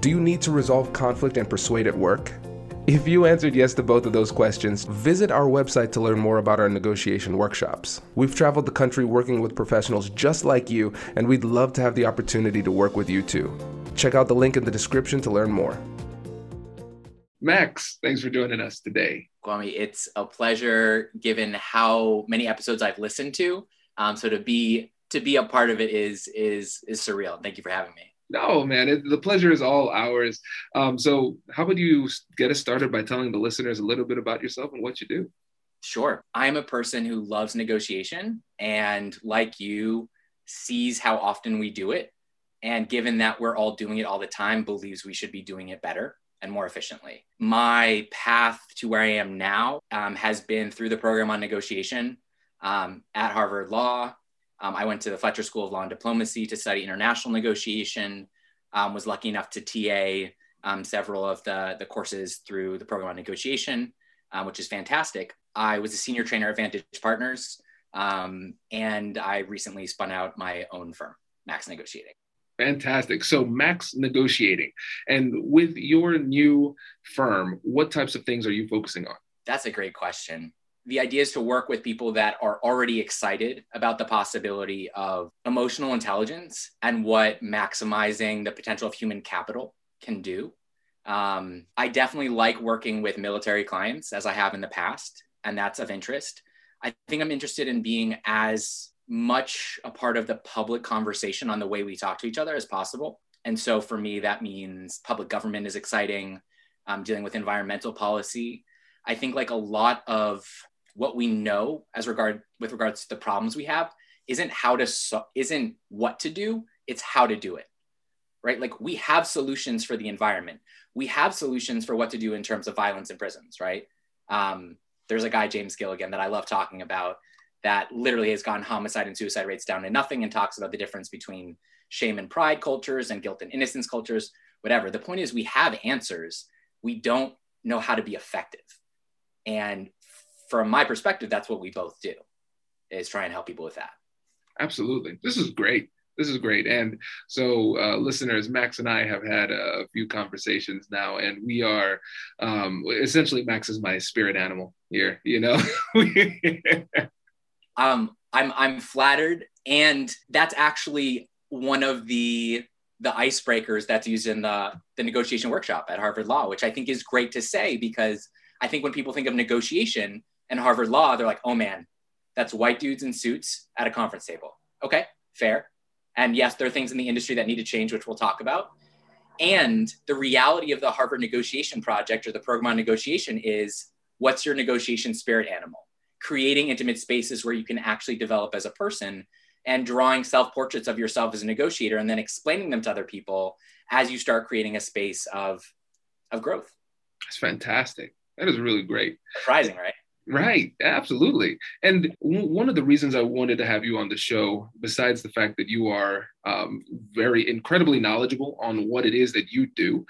Do you need to resolve conflict and persuade at work? If you answered yes to both of those questions, visit our website to learn more about our negotiation workshops. We've traveled the country working with professionals just like you, and we'd love to have the opportunity to work with you too. Check out the link in the description to learn more. Max, thanks for joining us today. Kwame, it's a pleasure given how many episodes I've listened to. Um, so to be to be a part of it is is is surreal. Thank you for having me. No, man, it, the pleasure is all ours. Um, so, how would you get us started by telling the listeners a little bit about yourself and what you do? Sure. I'm a person who loves negotiation and, like you, sees how often we do it. And given that we're all doing it all the time, believes we should be doing it better and more efficiently. My path to where I am now um, has been through the program on negotiation um, at Harvard Law, um, I went to the Fletcher School of Law and Diplomacy to study international negotiation. Um, was lucky enough to TA um, several of the, the courses through the program on negotiation, um, which is fantastic. I was a senior trainer at Vantage Partners, um, and I recently spun out my own firm, Max Negotiating. Fantastic. So, Max Negotiating. And with your new firm, what types of things are you focusing on? That's a great question the idea is to work with people that are already excited about the possibility of emotional intelligence and what maximizing the potential of human capital can do. Um, I definitely like working with military clients as I have in the past, and that's of interest. I think I'm interested in being as much a part of the public conversation on the way we talk to each other as possible. And so for me, that means public government is exciting, um, dealing with environmental policy. I think like a lot of what we know as regard with regards to the problems we have isn't how to so, isn't what to do it's how to do it right? Like we have solutions for the environment. We have solutions for what to do in terms of violence in prisons right? Um, there's a guy james gilligan that i love talking about that literally has gotten homicide and suicide rates down to nothing and talks about the difference between shame and pride cultures and guilt and innocence cultures whatever. The point is we have answers. We don't know how to be effective. And from my perspective, that's what we both do is try and help people with that. Absolutely. This is great. This is great. And so, uh, listeners, Max and I have had a few conversations now, and we are um, essentially Max is my spirit animal here. You know. um, I'm I'm flattered, and that's actually one of the the icebreakers that's used in the the negotiation workshop at Harvard Law, which I think is great to say because I think when people think of negotiation, and Harvard Law, they're like, oh man, that's white dudes in suits at a conference table. Okay, fair. And yes, there are things in the industry that need to change, which we'll talk about. And the reality of the Harvard Negotiation Project or the program on negotiation is what's your negotiation spirit animal? Creating intimate spaces where you can actually develop as a person and drawing self portraits of yourself as a negotiator and then explaining them to other people as you start creating a space of, of growth. That's fantastic. That is really great. Surprising, right? Right, absolutely. And w- one of the reasons I wanted to have you on the show, besides the fact that you are um, very incredibly knowledgeable on what it is that you do,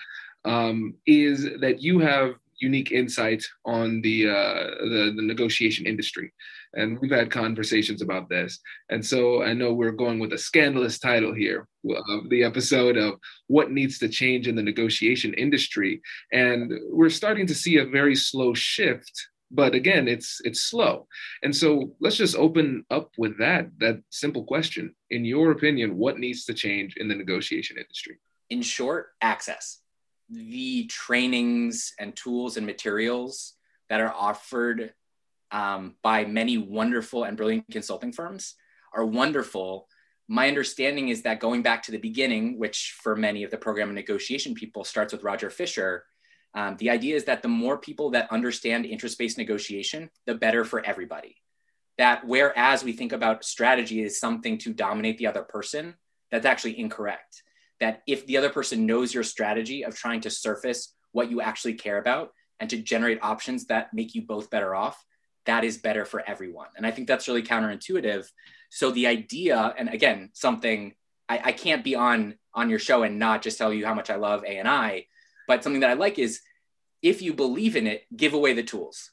um, is that you have unique insight on the, uh, the, the negotiation industry, and we've had conversations about this. And so I know we're going with a scandalous title here of the episode of what needs to change in the negotiation industry, and we're starting to see a very slow shift but again it's it's slow. And so let's just open up with that that simple question. In your opinion what needs to change in the negotiation industry? In short access. The trainings and tools and materials that are offered um, by many wonderful and brilliant consulting firms are wonderful. My understanding is that going back to the beginning, which for many of the program and negotiation people starts with Roger Fisher, um, the idea is that the more people that understand interest based negotiation, the better for everybody. That whereas we think about strategy as something to dominate the other person, that's actually incorrect. That if the other person knows your strategy of trying to surface what you actually care about and to generate options that make you both better off, that is better for everyone. And I think that's really counterintuitive. So the idea, and again, something I, I can't be on on your show and not just tell you how much I love ANI, but something that I like is if you believe in it, give away the tools.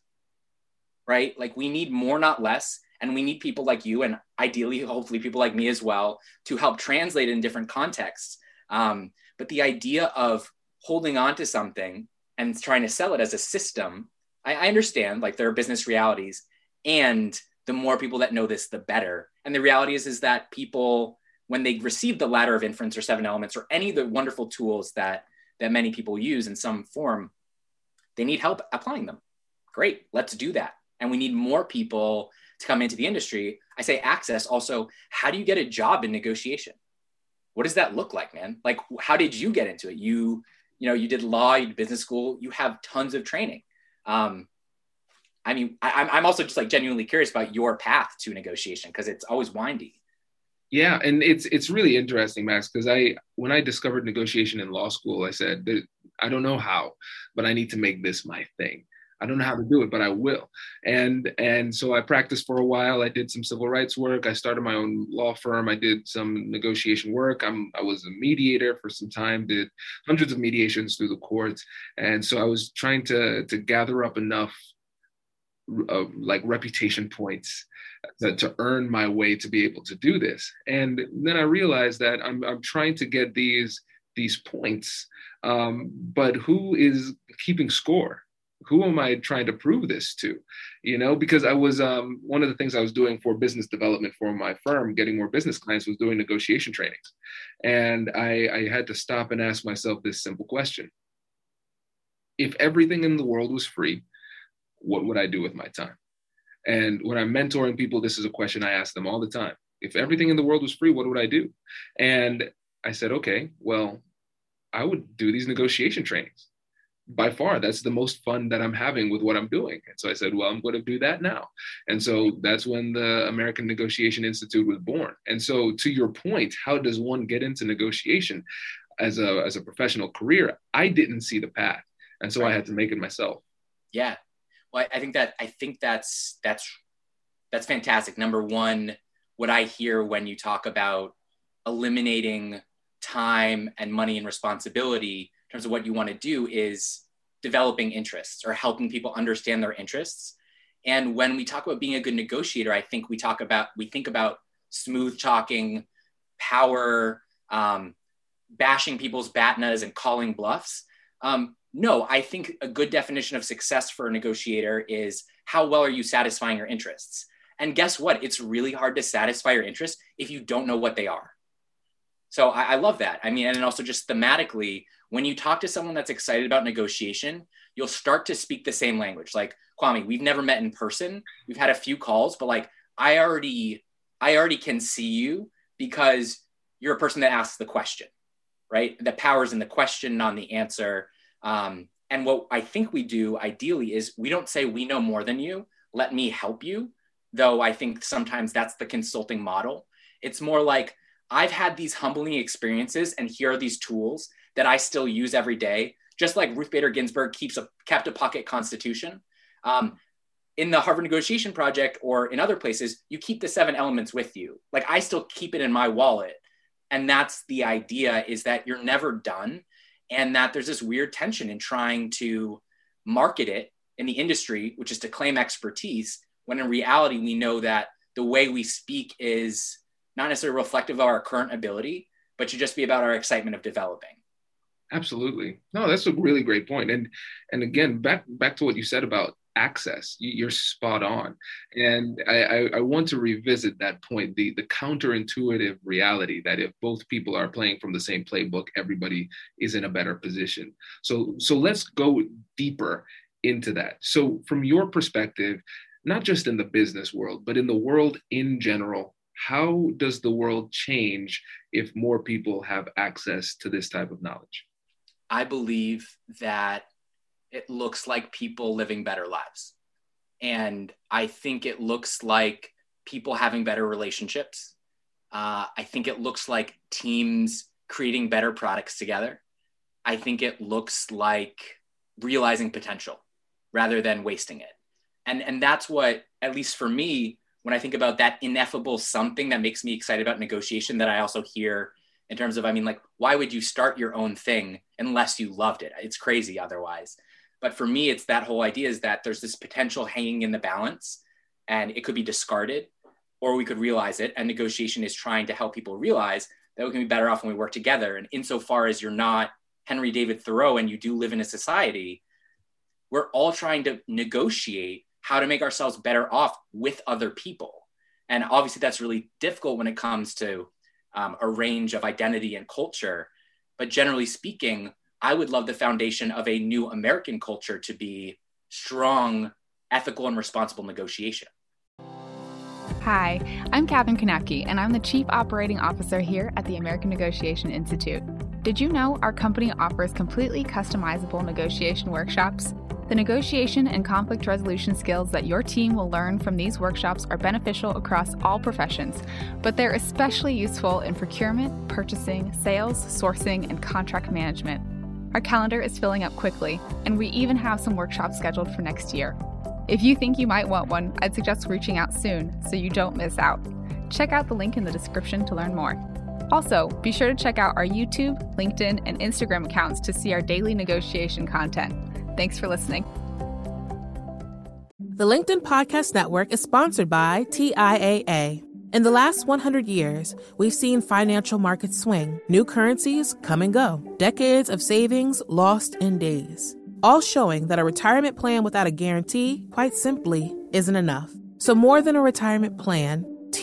Right? Like we need more, not less. And we need people like you, and ideally, hopefully, people like me as well, to help translate in different contexts. Um, but the idea of holding on to something and trying to sell it as a system, I, I understand like there are business realities, and the more people that know this, the better. And the reality is, is that people, when they receive the ladder of inference or seven elements or any of the wonderful tools that that many people use in some form, they need help applying them. Great, let's do that. And we need more people to come into the industry. I say access also, how do you get a job in negotiation? What does that look like, man? Like, how did you get into it? You, you know, you did law, you did business school, you have tons of training. Um, I mean, I, I'm also just like genuinely curious about your path to negotiation because it's always windy. Yeah, and it's it's really interesting, Max, because I when I discovered negotiation in law school, I said I don't know how, but I need to make this my thing. I don't know how to do it, but I will. And and so I practiced for a while. I did some civil rights work. I started my own law firm. I did some negotiation work. I'm I was a mediator for some time. Did hundreds of mediations through the courts. And so I was trying to to gather up enough uh, like reputation points to, to earn my way to be able to do this. And then I realized that I'm I'm trying to get these these points, um, but who is keeping score? who am I trying to prove this to? You know, because I was um, one of the things I was doing for business development for my firm, getting more business clients, was doing negotiation trainings, and I, I had to stop and ask myself this simple question: If everything in the world was free, what would I do with my time? And when I'm mentoring people, this is a question I ask them all the time. If everything in the world was free, what would I do? And I said, okay, well, I would do these negotiation trainings. By far that's the most fun that i'm having with what i'm doing. And so i said well i'm going to do that now. And so that's when the american negotiation institute was born. And so to your point how does one get into negotiation as a as a professional career? I didn't see the path. And so right. i had to make it myself. Yeah. Well i think that i think that's that's that's fantastic. Number one what i hear when you talk about eliminating time and money and responsibility in terms of what you want to do is developing interests or helping people understand their interests. And when we talk about being a good negotiator, I think we talk about we think about smooth talking, power, um, bashing people's batnas and calling bluffs. Um, no, I think a good definition of success for a negotiator is how well are you satisfying your interests? And guess what? It's really hard to satisfy your interests if you don't know what they are. So I, I love that. I mean, and also just thematically, when you talk to someone that's excited about negotiation, you'll start to speak the same language. Like Kwame, we've never met in person. We've had a few calls, but like I already, I already can see you because you're a person that asks the question, right? The power's in the question, not the answer. Um, and what I think we do ideally is we don't say we know more than you. Let me help you. Though I think sometimes that's the consulting model. It's more like I've had these humbling experiences, and here are these tools that I still use every day. Just like Ruth Bader Ginsburg keeps a kept a pocket constitution. Um, in the Harvard Negotiation Project or in other places, you keep the seven elements with you. Like I still keep it in my wallet. And that's the idea is that you're never done and that there's this weird tension in trying to market it in the industry, which is to claim expertise, when in reality, we know that the way we speak is not necessarily reflective of our current ability, but should just be about our excitement of developing. Absolutely. No, that's a really great point. And and again, back back to what you said about access, you're spot on. And I, I, I want to revisit that point, the the counterintuitive reality that if both people are playing from the same playbook, everybody is in a better position. So so let's go deeper into that. So from your perspective, not just in the business world, but in the world in general, how does the world change if more people have access to this type of knowledge? I believe that it looks like people living better lives. And I think it looks like people having better relationships. Uh, I think it looks like teams creating better products together. I think it looks like realizing potential rather than wasting it. And, and that's what, at least for me, when I think about that ineffable something that makes me excited about negotiation, that I also hear in terms of, I mean, like, why would you start your own thing unless you loved it? It's crazy otherwise. But for me, it's that whole idea is that there's this potential hanging in the balance and it could be discarded or we could realize it. And negotiation is trying to help people realize that we can be better off when we work together. And insofar as you're not Henry David Thoreau and you do live in a society, we're all trying to negotiate how to make ourselves better off with other people. And obviously, that's really difficult when it comes to um, a range of identity and culture. But generally speaking, I would love the foundation of a new American culture to be strong, ethical, and responsible negotiation. Hi, I'm Katherine Knapke, and I'm the Chief Operating Officer here at the American Negotiation Institute. Did you know our company offers completely customizable negotiation workshops? The negotiation and conflict resolution skills that your team will learn from these workshops are beneficial across all professions, but they're especially useful in procurement, purchasing, sales, sourcing, and contract management. Our calendar is filling up quickly, and we even have some workshops scheduled for next year. If you think you might want one, I'd suggest reaching out soon so you don't miss out. Check out the link in the description to learn more. Also, be sure to check out our YouTube, LinkedIn, and Instagram accounts to see our daily negotiation content. Thanks for listening. The LinkedIn Podcast Network is sponsored by TIAA. In the last 100 years, we've seen financial markets swing, new currencies come and go, decades of savings lost in days, all showing that a retirement plan without a guarantee, quite simply, isn't enough. So, more than a retirement plan,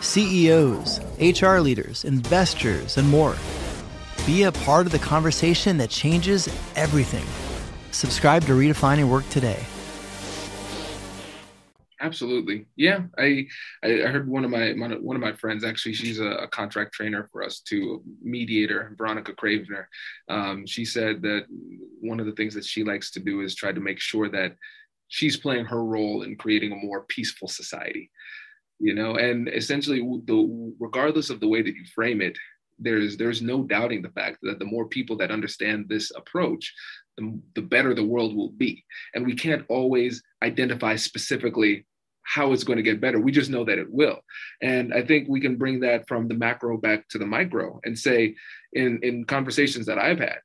CEOs, HR leaders, investors, and more. Be a part of the conversation that changes everything. Subscribe to Redefining Work today. Absolutely. Yeah. I I heard one of my, one of my friends actually she's a, a, contract trainer for us too, mediator, Veronica Cravener. Um, she said that one of the things that she likes to do is try to make sure that she's playing her role in creating a more peaceful society. You know, and essentially the regardless of the way that you frame it, there's there's no doubting the fact that the more people that understand this approach the, the better the world will be. And we can't always identify specifically how it's going to get better. We just know that it will. And i think we can bring that from the macro back to the micro and say in in conversations that i've had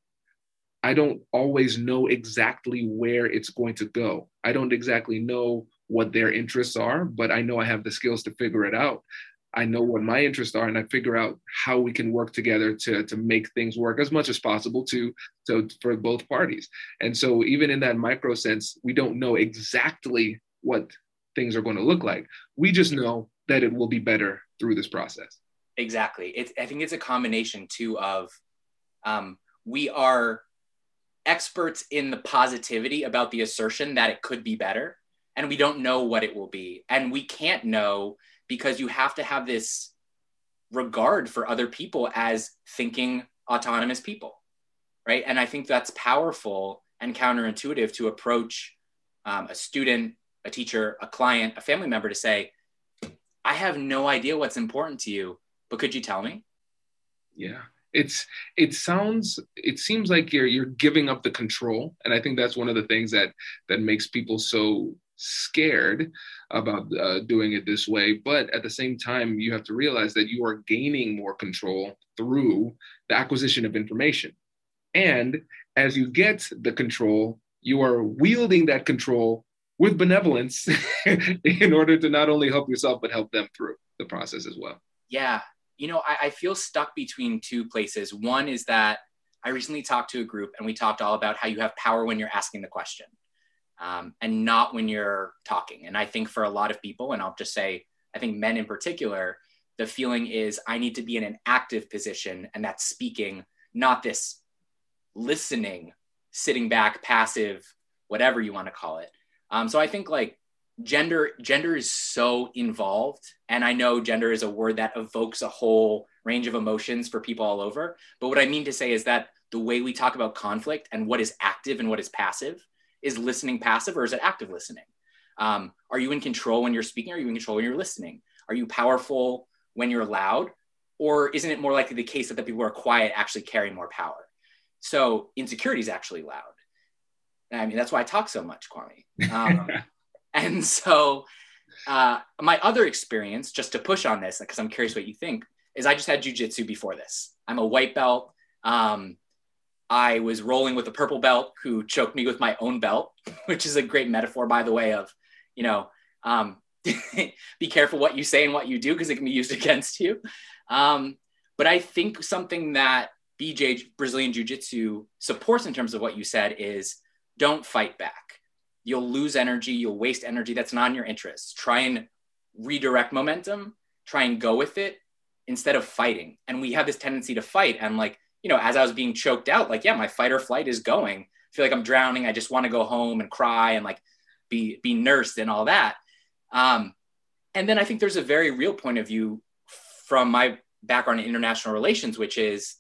i don't always know exactly where it's going to go. I don't exactly know what their interests are but i know i have the skills to figure it out I know what my interests are and I figure out how we can work together to, to make things work as much as possible to, to for both parties. And so even in that micro sense, we don't know exactly what things are going to look like. We just know that it will be better through this process. Exactly. It's, I think it's a combination too of um, we are experts in the positivity about the assertion that it could be better and we don't know what it will be. And we can't know because you have to have this regard for other people as thinking autonomous people right? And i think that's powerful and counterintuitive to approach um, a student a teacher a client a family member to say i have no idea what's important to you but could you tell me? Yeah. It's it sounds it seems like you're you're giving up the control. And i think that's one of the things that that makes people so scared about uh, doing it this way. But at the same time, you have to realize that you are gaining more control through the acquisition of information. And as you get the control, you are wielding that control with benevolence in order to not only help yourself, but help them through the process as well. Yeah. you know, I, I feel stuck between two places. One is that I recently talked to a group and we talked all about how you have power when you're asking the question um, and not when you're talking. And I think for a lot of people, and I'll just say, I think men in particular, the feeling is I need to be in an active position and that's speaking, not this listening, sitting back, passive, whatever you want to call it. Um, so I think like gender gender is so involved and i know gender is a word that evokes a whole range of emotions for people all over but what i mean to say is that the way we talk about conflict and what is active and what is passive is listening passive or is it active listening um, are you in control when you're speaking are you in control when you're listening are you powerful when you're loud or isn't it more likely the case that the people who are quiet actually carry more power so insecurity is actually loud I mean, that's why I talk so much, Kwame. Um, And so, uh, my other experience, just to push on this, because I'm curious what you think, is I just had jujitsu before this. I'm a white belt. Um, I was rolling with a purple belt who choked me with my own belt, which is a great metaphor, by the way, of, you know, um, be careful what you say and what you do because it can be used against you. Um, but I think something that BJ Brazilian Jiu Jitsu supports in terms of what you said is don't fight back you'll lose energy, you'll waste energy that's not in your interest. Try and redirect momentum, try and go with it instead of fighting. And we have this tendency to fight. And like, you know, as I was being choked out, like, yeah, my fight or flight is going. I feel like I'm drowning. I just want to go home and cry and like be be nursed and all that. Um, and then I think there's a very real point of view from my background in international relations, which is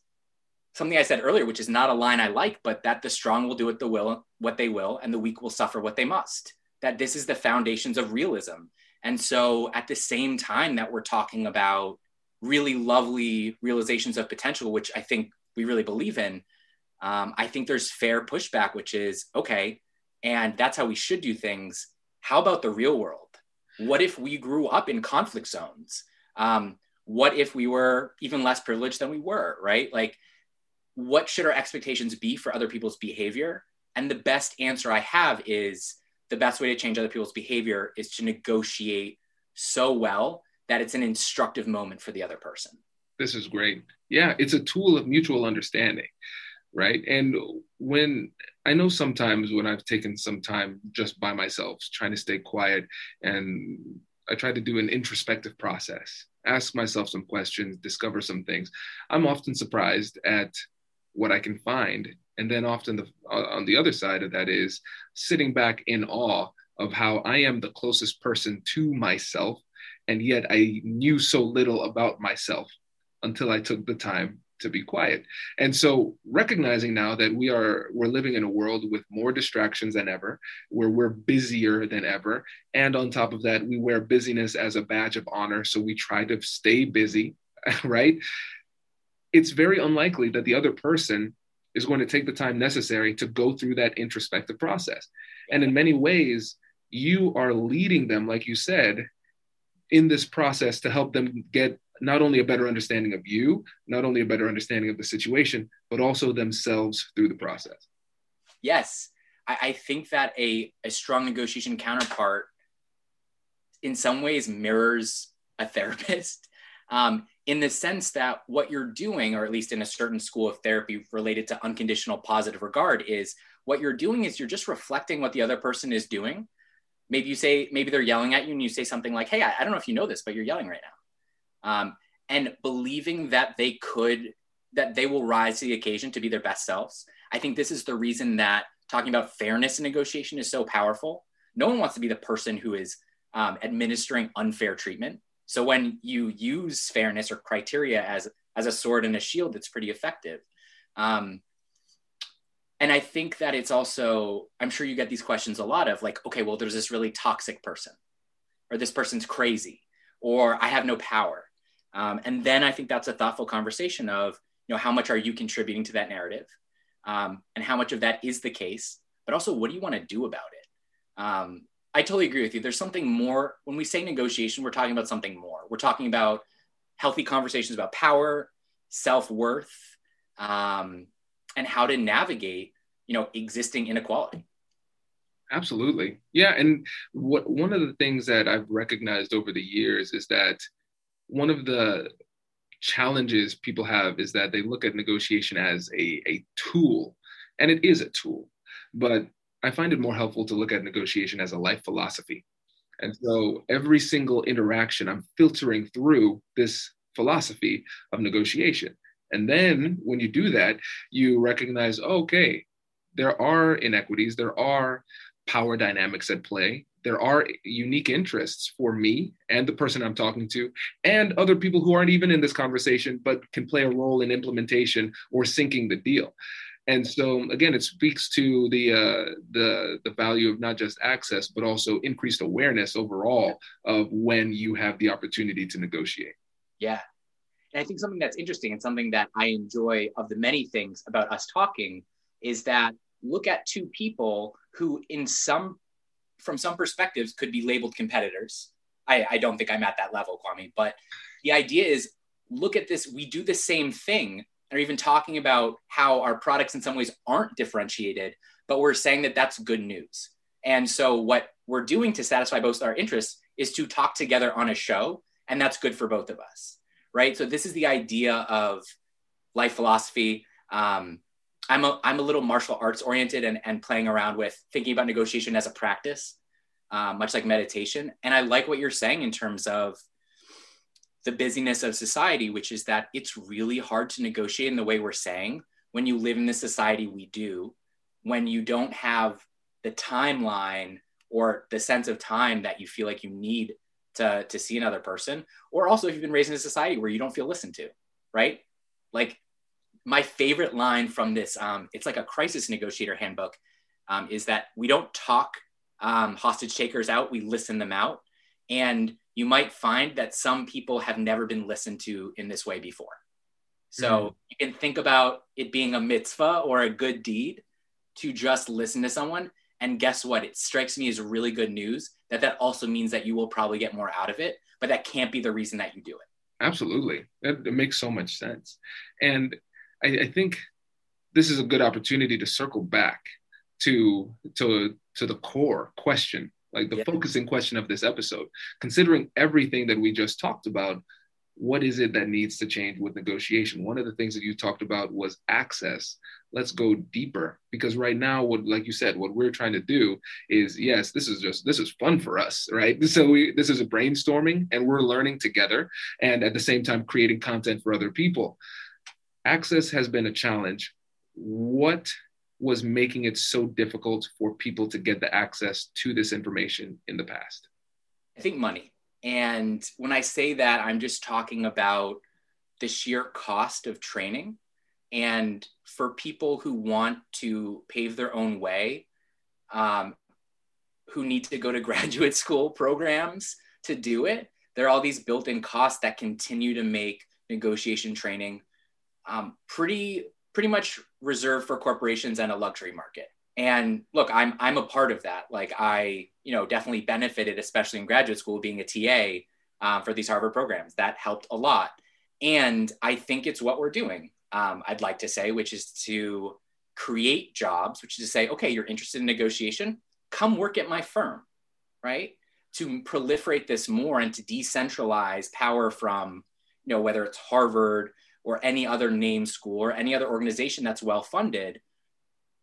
something I said earlier, which is not a line I like, but that the strong will do what the will what they will, and the weak will suffer what they must. That this is the foundations of realism. And so at the same time that we're talking about really lovely realizations of potential, which I think we really believe in, um, I think there's fair pushback, which is okay, and that's how we should do things. How about the real world? What if we grew up in conflict zones? Um, what if we were even less privileged than we were, right? Like what should our expectations be for other people's behavior? And the best answer I have is the best way to change other people's behavior is to negotiate so well that it's an instructive moment for the other person. This is great. Yeah, it's a tool of mutual understanding, right? And when I know sometimes when I've taken some time just by myself, trying to stay quiet, and I try to do an introspective process, ask myself some questions, discover some things, I'm often surprised at what I can find. And then often the, uh, on the other side of that is sitting back in awe of how I am the closest person to myself. And yet I knew so little about myself until I took the time to be quiet. And so recognizing now that we are we're living in a world with more distractions than ever, where we're busier than ever, and on top of that, we wear busyness as a badge of honor, so we try to stay busy, right? it's very unlikely that the other person is going to take the time necessary to go through that introspective process. And in many ways, you are leading them, like you said, in this process to help them get not only a better understanding of you, not only a better understanding of the situation, but also themselves through the process. Yes. I, I think that a, a strong negotiation counterpart in some ways mirrors a therapist. Um, in the sense that what you're doing, or at least in a certain school of therapy related to unconditional positive regard, is what you're doing is you're just reflecting what the other person is doing. Maybe you say, maybe they're yelling at you and you say something like, Hey, I, I don't know if you know this, but you're yelling right now. Um, and believing that they could, that they will rise to the occasion to be their best selves. I think this is the reason that talking about fairness in negotiation is so powerful. No one wants to be the person who is um, administering unfair treatment so when you use fairness or criteria as as a sword and a shield, it's pretty effective. Um, and I think that it's also, I'm sure you get these questions a lot of like, okay, well, there's this really toxic person, or this person's crazy, or I have no power. Um, and then I think that's a thoughtful conversation of, you know, how much are you contributing to that narrative? Um, and how much of that is the case? But also, what do you want to do about it? Um, I totally agree with you. There's something more when we say negotiation, we're talking about something more. We're talking about healthy conversations about power, self worth, um, and how to navigate, you know, existing inequality. Absolutely, yeah. And what one of the things that I've recognized over the years is that one of the challenges people have is that they look at negotiation as a, a tool, and it is a tool. But I find it more helpful to look at negotiation as a life philosophy. And so every single interaction, I'm filtering through this philosophy of negotiation. And then when you do that, you recognize, okay, there are inequities, there are power dynamics at play, there are unique interests for me and the person I'm talking to, and other people who aren't even in this conversation, but can play a role in implementation or sinking the deal. And so again, it speaks to the uh, the the value of not just access, but also increased awareness overall of when you have the opportunity to negotiate. Yeah, and I think something that's interesting and something that I enjoy of the many things about us talking is that look at two people who, in some from some perspectives, could be labeled competitors. I, I don't think I'm at that level, Kwame, but the idea is look at this. We do the same thing or even talking about how our products in some ways aren't differentiated, but we're saying that that's good news. And so what we're doing to satisfy both our interests is to talk together on a show, and that's good for both of us, right? So this is the idea of life philosophy. Um, I'm a, I'm a little martial arts oriented and, and playing around with thinking about negotiation as a practice, uh, much like meditation. And I like what you're saying in terms of the busyness of society, which is that it's really hard to negotiate in the way we're saying when you live in the society we do, when you don't have the timeline or the sense of time that you feel like you need to, to see another person, or also if you've been raised in a society where you don't feel listened to, right? Like my favorite line from this, um, it's like a crisis negotiator handbook, um, is that we don't talk um, hostage takers out, we listen them out. And you might find that some people have never been listened to in this way before. So mm-hmm. you can think about it being a mitzvah or a good deed to just listen to someone. And guess what? It strikes me as really good news that that also means that you will probably get more out of it, but that can't be the reason that you do it. Absolutely. It makes so much sense. And I, I think this is a good opportunity to circle back to, to, to the core question like the yeah. focusing question of this episode. Considering everything that we just talked about, what is it that needs to change with negotiation? One of the things that you talked about was access. Let's go deeper because right now, what like you said, what we're trying to do is yes, this is just this is fun for us, right? So we this is a brainstorming and we're learning together and at the same time creating content for other people. Access has been a challenge. What was making it so difficult for people to get the access to this information in the past? I think money. And when I say that, I'm just talking about the sheer cost of training. And for people who want to pave their own way, um, who need to go to graduate school programs to do it, there are all these built in costs that continue to make negotiation training um, pretty pretty much reserved for corporations and a luxury market. And look, I'm I'm a part of that. Like I, you know, definitely benefited, especially in graduate school, being a TA um, for these Harvard programs. That helped a lot. And I think it's what we're doing. Um, I'd like to say, which is to create jobs, which is to say, okay, you're interested in negotiation, come work at my firm, right? To proliferate this more and to decentralize power from, you know, whether it's Harvard or any other name school or any other organization that's well funded,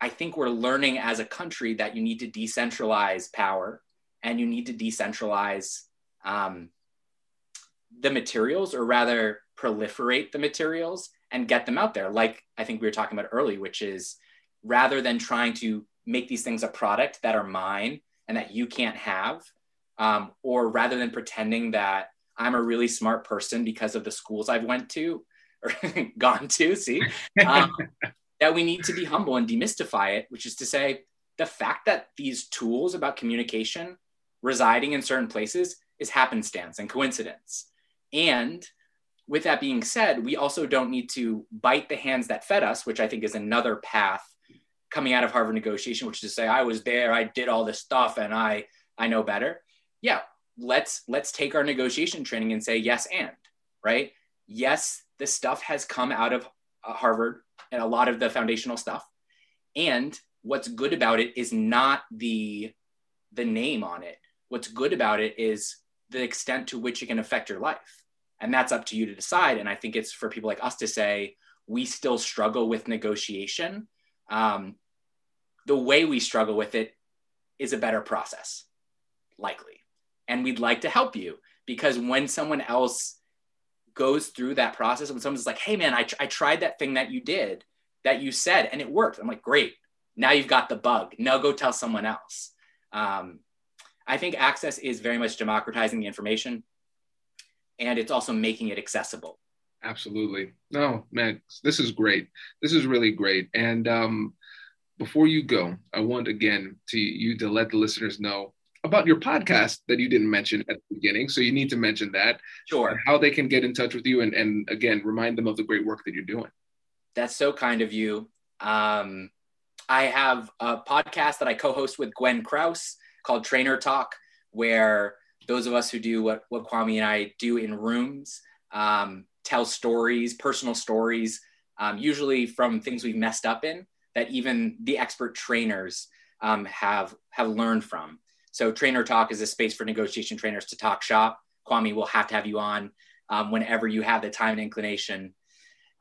I think we're learning as a country that you need to decentralize power and you need to decentralize um, the materials, or rather, proliferate the materials and get them out there. Like I think we were talking about early, which is rather than trying to make these things a product that are mine and that you can't have, um, or rather than pretending that I'm a really smart person because of the schools I've went to or gone to, see, um, that we need to be humble and demystify it, which is to say, the fact that these tools about communication residing in certain places is happenstance and coincidence. And with that being said, we also don't need to bite the hands that fed us, which I think is another path coming out of Harvard negotiation, which is to say, I was there, I did all this stuff, and I I know better. Yeah, let's let's take our negotiation training and say yes and right. Yes, this stuff has come out of uh, Harvard and a lot of the foundational stuff. And what's good about it is not the the name on it. What's good about it is the extent to which it can affect your life And that's up to you to decide. And I think it's for people like us to say, we still struggle with negotiation. Um, the way we struggle with it is a better process, likely. And we'd like to help you because when someone else goes through that process, when someone's like, hey, man, I, I tried that thing that you did, that you said, and it worked. I'm like, great. Now you've got the bug. Now go tell someone else. Um, I think access is very much democratizing the information and it's also making it accessible. Absolutely. No, man, this is great. This is really great. And um, before you go, I want again to you to let the listeners know about your podcast that you didn't mention at the beginning. So you need to mention that. Sure. How they can get in touch with you and, and again, remind them of the great work that you're doing. That's so kind of you. Um, I have a podcast that I co host with Gwen Krause called Trainer Talk, where those of us who do what, what Kwame and I do in rooms um, tell stories, personal stories, um, usually from things we've messed up in that even the expert trainers um, have have learned from. So Trainer Talk is a space for negotiation trainers to talk shop. Kwame will have to have you on um, whenever you have the time and inclination.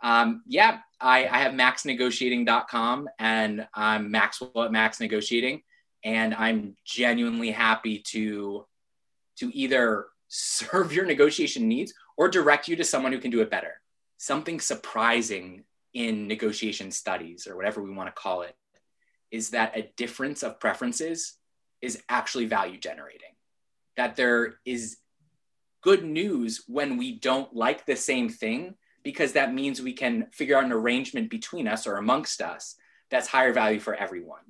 Um, yeah, I, I have maxnegotiating.com and I'm Maxwell at Max Negotiating. And I'm genuinely happy to to either serve your negotiation needs or direct you to someone who can do it better. Something surprising in negotiation studies or whatever we want to call it is that a difference of preferences is actually value generating. That there is good news when we don't like the same thing because that means we can figure out an arrangement between us or amongst us that's higher value for everyone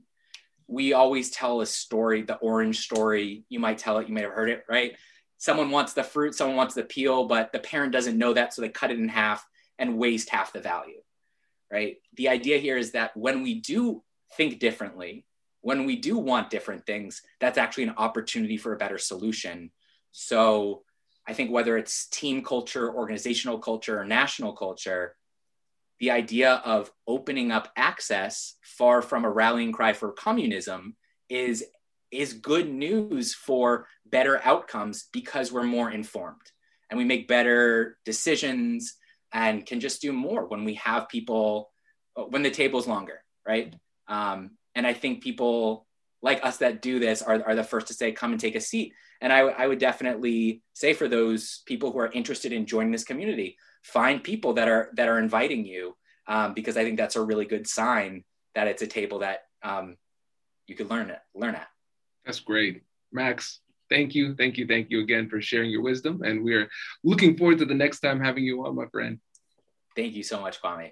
we always tell a story, the orange story. You might tell it, you may have heard it, right? Someone wants the fruit, someone wants the peel, but the parent doesn't know that. So they cut it in half and waste half the value, right? The idea here is that when we do think differently, when we do want different things, that's actually an opportunity for a better solution. So I think whether it's team culture, organizational culture, or national culture, the idea of opening up access far from a rallying cry for communism is is good news for better outcomes because we're more informed and we make better decisions and can just do more when we have people when the table's longer right um, and i think people like us that do this are, are the first to say come and take a seat and I, I would definitely say for those people who are interested in joining this community find people that are that are inviting you um, because I think that's a really good sign that it's a table that um, you could learn it learn at. That's great, Max. Thank you, thank you, thank you again for sharing your wisdom, and we're looking forward to the next time having you on, my friend. Thank you so much, Kwame.